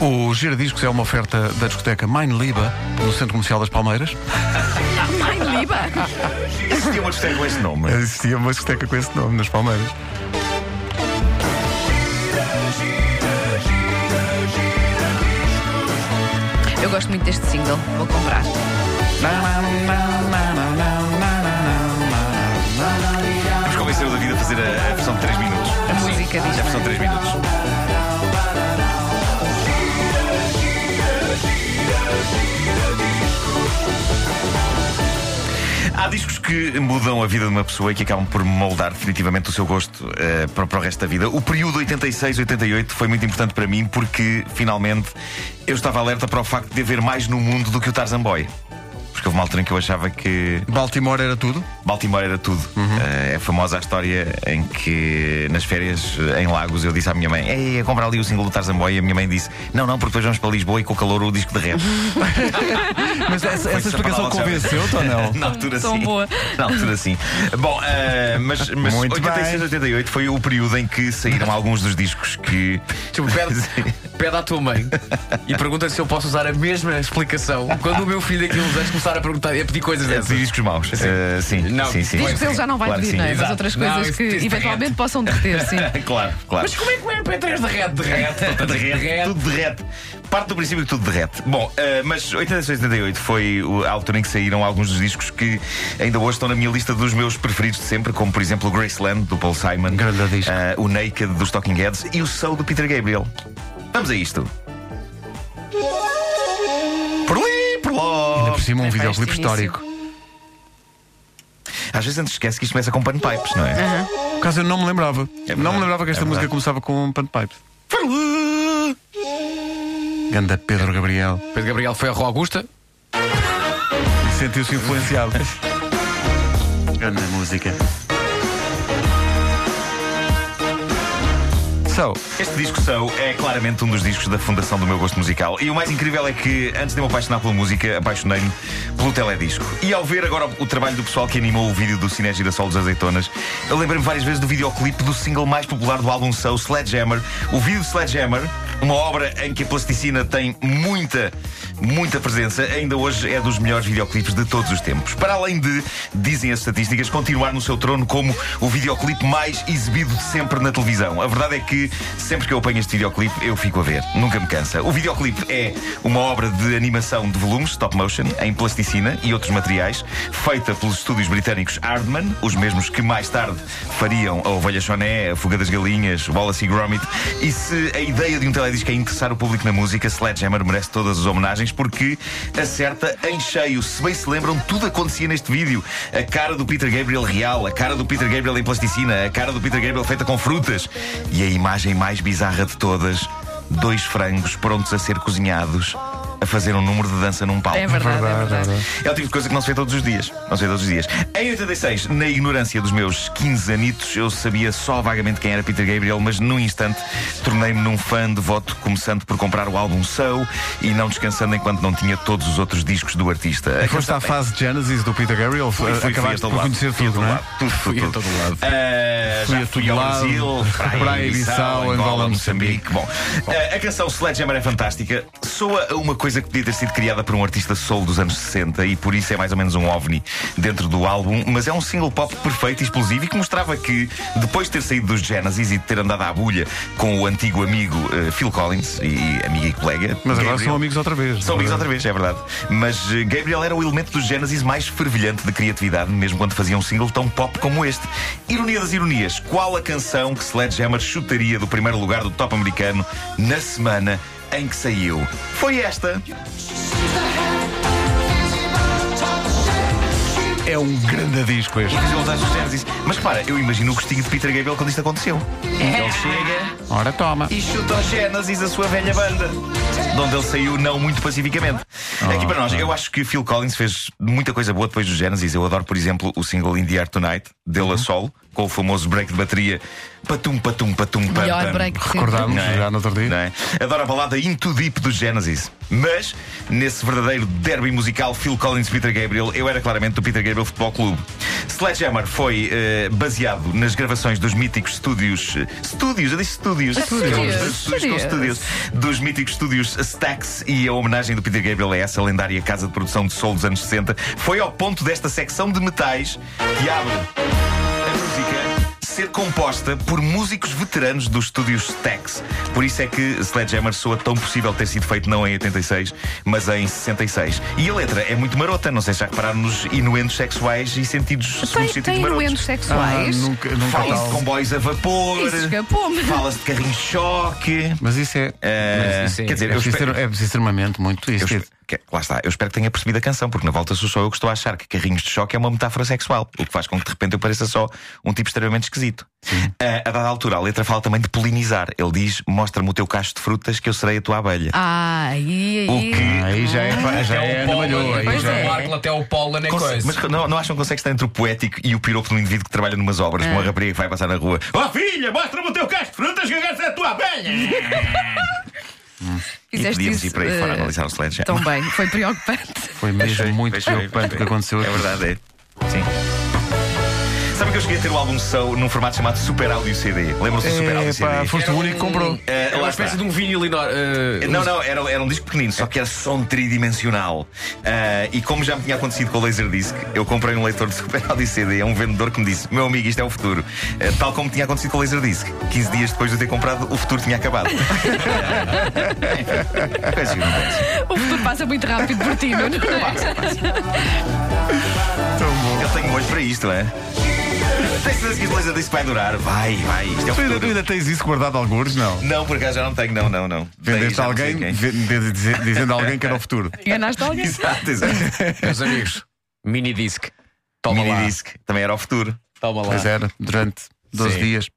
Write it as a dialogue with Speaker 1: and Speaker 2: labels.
Speaker 1: O Giradiscos é uma oferta da discoteca Mine Liba, no Centro Comercial das Palmeiras.
Speaker 2: Mãe Liba.
Speaker 3: Existia uma discoteca com esse nome.
Speaker 1: Existia uma discoteca com esse nome nas Palmeiras.
Speaker 2: Eu gosto muito deste single, vou comprar.
Speaker 3: Vamos convencer o David a fazer a, a versão de 3 minutos.
Speaker 2: A música diz.
Speaker 3: A versão de 3 minutos. Há discos que mudam a vida de uma pessoa e que acabam por moldar definitivamente o seu gosto eh, para, para o resto da vida. O período 86-88 foi muito importante para mim porque, finalmente, eu estava alerta para o facto de haver mais no mundo do que o Tarzan Boy. Porque houve uma altura em que eu achava que
Speaker 1: Baltimore era tudo.
Speaker 3: Baltimore era tudo. Eh, é famosa a história em que nas férias em Lagos eu disse à minha mãe: Ei, a comprar ali o single do Tarzan Boy. E a minha mãe disse: Não, não, porque depois vamos para Lisboa e com o calor o disco derrete.
Speaker 1: Mas essa, essa explicação convenceu-te ou não?
Speaker 3: Na altura
Speaker 2: Tão
Speaker 3: sim.
Speaker 2: boa.
Speaker 3: Na altura sim. Bom, eh, mas, mas
Speaker 1: Muito
Speaker 3: 86,
Speaker 1: bem.
Speaker 3: 88 foi o período em que saíram alguns dos discos que.
Speaker 4: Tipo, pede à tua mãe e pergunta se eu posso usar a mesma explicação quando o meu filho daqui a uns anos começar a perguntar e a pedir coisas
Speaker 3: É,
Speaker 4: dessas.
Speaker 3: discos maus. Eh, sim,
Speaker 4: Não,
Speaker 3: sim, sim.
Speaker 2: Discos ele já não vai
Speaker 3: Claro que
Speaker 2: pedir,
Speaker 3: sim,
Speaker 2: não é? Mas outras
Speaker 4: Não,
Speaker 2: coisas
Speaker 4: isso-
Speaker 2: que
Speaker 4: isso
Speaker 2: eventualmente
Speaker 4: derrete.
Speaker 2: possam derreter, sim.
Speaker 3: claro, claro.
Speaker 4: Mas como é que o MP3 derrete? Derrete,
Speaker 3: derrete, tudo derrete. Parte do princípio que tudo derrete. Bom, eh, mas 86 88 foi o- a altura em que saíram alguns dos discos que ainda hoje estão na minha lista dos meus preferidos de sempre, como por exemplo o Graceland do Paul Simon, eh, o Naked dos Talking Heads e o Soul do Peter Gabriel. Vamos a isto. Por ali, por lá.
Speaker 1: Ainda por cima um
Speaker 2: É
Speaker 1: videoclipe histórico.
Speaker 3: Às vezes antes esquece que isto começa com panpipes, não é?
Speaker 1: Por acaso eu não me lembrava.
Speaker 3: É
Speaker 1: não me lembrava que esta
Speaker 3: é
Speaker 1: música
Speaker 3: verdade.
Speaker 1: começava com panpipes. Ganda Pedro Gabriel.
Speaker 4: Pedro Gabriel foi a Rua Augusta.
Speaker 1: E sentiu-se influenciado. Ganda música.
Speaker 3: Este disco Soul é claramente um dos discos da fundação do meu gosto musical. E o mais incrível é que, antes de me apaixonar pela música, apaixonei-me pelo teledisco. E ao ver agora o trabalho do pessoal que animou o vídeo do Cine Girassol dos Azeitonas, eu lembrei-me várias vezes do videoclipe do single mais popular do álbum Soul, Sledgehammer. O vídeo de Sledgehammer, uma obra em que a plasticina tem muita, muita presença, ainda hoje é dos melhores videoclipes de todos os tempos. Para além de, dizem as estatísticas, continuar no seu trono como o videoclipe mais exibido de sempre na televisão. A verdade é que sempre que eu apanho este videoclipe, eu fico a ver. Nunca me cansa. O videoclipe é uma obra de animação de volumes, stop motion, em plasticina e outros materiais, feita pelos estúdios britânicos Hardman, os mesmos que mais tarde fariam a Ovelha Choné, a Fuga das Galinhas, Wallace e Gromit. E se a ideia de um teledisco é interessar o público na música, Sledgehammer merece todas as homenagens porque acerta em cheio. Se bem se lembram, tudo acontecia neste vídeo. A cara do Peter Gabriel real, a cara do Peter Gabriel em plasticina, a cara do Peter Gabriel feita com frutas e a imagem mais bizarra de todas: dois frangos prontos a ser cozinhados. A fazer um número de dança num palco.
Speaker 2: É verdade, é
Speaker 1: verdade,
Speaker 2: verdade.
Speaker 3: É o tipo de coisa que não se vê todos os dias. Não se vê todos os dias. Em 86, na ignorância dos meus 15 anitos, eu sabia só vagamente quem era Peter Gabriel, mas num instante tornei-me num fã devoto, começando por comprar o álbum Soul e não descansando enquanto não tinha todos os outros discos do artista. A
Speaker 1: foste à fase Genesis do Peter Gabriel?
Speaker 3: Fui, fui, fui a
Speaker 1: Acabaste
Speaker 3: todo
Speaker 1: por conhecer
Speaker 3: Fui a
Speaker 1: tudo,
Speaker 3: todo
Speaker 1: não é?
Speaker 3: lado. Tudo, tudo,
Speaker 4: Fui a
Speaker 3: tudo.
Speaker 4: todo lado.
Speaker 3: Ah,
Speaker 1: Fui
Speaker 3: já
Speaker 1: a
Speaker 3: fui
Speaker 1: todo lado.
Speaker 3: Brasil,
Speaker 1: Praia e Bissau, Angola,
Speaker 3: Moçambique. Bom, ah, a canção Sledgehammer é fantástica. Soa a uma coisa que podia ter sido criada por um artista soul dos anos 60 e por isso é mais ou menos um ovni dentro do álbum, mas é um single pop perfeito e explosivo e que mostrava que, depois de ter saído dos Genesis e de ter andado à bulha com o antigo amigo eh, Phil Collins e amigo e colega.
Speaker 1: Mas agora
Speaker 3: Gabriel-
Speaker 1: são amigos outra vez.
Speaker 3: são amigos outra vez, é verdade. Mas eh, Gabriel era o elemento dos Genesis mais fervilhante de criatividade, mesmo quando fazia um single tão pop como este. Ironia das ironias, qual a canção que Sledgehammer chutaria do primeiro lugar do top americano na semana em que saiu? Foi esta.
Speaker 1: É um grande disco este.
Speaker 3: Mas repara, eu imagino o gostinho de Peter Gabriel quando isto aconteceu. Ele chega
Speaker 1: Ora toma.
Speaker 3: e chuta aos Genesis a sua velha banda. De onde ele saiu não muito pacificamente. Aqui para nós, eu acho que Phil Collins fez muita coisa boa depois dos Genesis. Eu adoro, por exemplo, o single In the Air Tonight, dele a solo, com o famoso break de bateria. Patum, patum, patum, pam,
Speaker 2: Melhor
Speaker 3: pam.
Speaker 2: break.
Speaker 1: Recordámos
Speaker 3: Não é?
Speaker 1: já no outro dia.
Speaker 3: Não é? Adoro a balada Into Deep do Genesis. Mas, nesse verdadeiro derby musical Phil Collins e Peter Gabriel, eu era claramente do Peter Gabriel Futebol Clube. Sledgehammer foi eh, baseado nas gravações dos míticos estúdios. eh, Estúdios, eu disse estúdios.
Speaker 2: Estúdios.
Speaker 3: Estúdios com
Speaker 2: Estúdios.
Speaker 3: estúdios. Stax e a homenagem do Peter Gabriel a essa lendária casa de produção de soul dos anos 60 foi ao ponto desta secção de metais que abre ser composta por músicos veteranos dos estúdios Stax. Por isso é que Sledgehammer soa tão possível ter sido feito não em 86, mas em 66. E a letra é muito marota, não sei se já repararam nos inuendos sexuais e sentidos
Speaker 2: Tem,
Speaker 3: sentidos
Speaker 2: tem
Speaker 3: marotos.
Speaker 2: inuendos
Speaker 1: Ah,
Speaker 2: sexuais.
Speaker 1: nunca, nunca
Speaker 3: Fala-se de comboios a vapor, fala-se de carrinhos de choque.
Speaker 1: Mas isso é.
Speaker 3: Eh,
Speaker 4: Mas isso é-
Speaker 3: quer dizer,
Speaker 1: É
Speaker 3: eu
Speaker 1: preciso, ter, é preciso ter uma mente muito.
Speaker 3: eu
Speaker 1: Isso
Speaker 3: espero- que- lá está, eu espero que tenha percebido a canção, porque na volta sou só eu que estou a achar que carrinhos de choque é uma metáfora sexual, o que faz com que de repente eu pareça só um tipo extremamente esquisito. Ah, a dada altura, a letra fala também de polinizar. Ele diz: Mostra-me o teu cacho de frutas que eu serei a tua abelha.
Speaker 2: Ah, aí,
Speaker 3: O
Speaker 2: aí.
Speaker 3: que-
Speaker 1: aí já é, já é Ana Malhou. Aí já
Speaker 2: é.
Speaker 1: é.
Speaker 4: Marco até o pólen é coisa.
Speaker 3: Mas não, não acham que consegue estar entre o poético e o piropo de um indivíduo que trabalha numas obras, com uma rapariga que vai passar na rua? Oh filha, mostra-me o teu cacho de frutas que eu quero ser a tua abelha! e
Speaker 2: Fizeste
Speaker 3: podíamos
Speaker 2: isso
Speaker 3: ir para aí fora
Speaker 2: eh,
Speaker 3: analisar o sledgehammer.
Speaker 2: tão bem. Foi preocupante.
Speaker 1: Foi mesmo muito preocupante o que aconteceu
Speaker 3: É verdade, é. Eu cheguei a ter o álbum Soul num formato chamado Super Audio CD? Lembram-se do Super Audio
Speaker 1: É,
Speaker 3: CD?
Speaker 1: foste o único que comprou.
Speaker 3: Eh,
Speaker 4: É
Speaker 3: lá
Speaker 4: uma espécie
Speaker 3: está.
Speaker 4: de um vinil enorme. eh,
Speaker 3: Não, não, era, era um disco pequenino, só que era som tridimensional. Ah, e como já me tinha acontecido com o Laserdisc, eu comprei um leitor de Super Audio CD a um vendedor que me disse: Meu amigo, isto é o futuro. Tal como tinha acontecido com o Laserdisc. 15 dias depois de eu ter comprado, o futuro tinha acabado.
Speaker 2: O futuro passa muito rápido por ti, não é?
Speaker 3: Eu tenho olho para isto, é? Tens certeza que este Laserdisc vai durar? Vai, vai, isto é o
Speaker 1: Tu ainda, tu
Speaker 3: futuro.
Speaker 1: ainda tens isso guardado alguns? Não.
Speaker 3: Não, por acaso já não tenho, não, não, não.
Speaker 1: Vendeste
Speaker 3: já
Speaker 1: a
Speaker 3: não sei
Speaker 1: alguém
Speaker 3: quem.
Speaker 1: vende- dize- dizendo a alguém que era o futuro.
Speaker 2: Enganaste alguém?
Speaker 3: Exato, exato.
Speaker 4: Meus amigos, mini disc. Toma lá.
Speaker 3: Minidisc também era o futuro.
Speaker 4: Toma lá.
Speaker 1: Pois era, durante 12
Speaker 4: Sim.
Speaker 1: dias.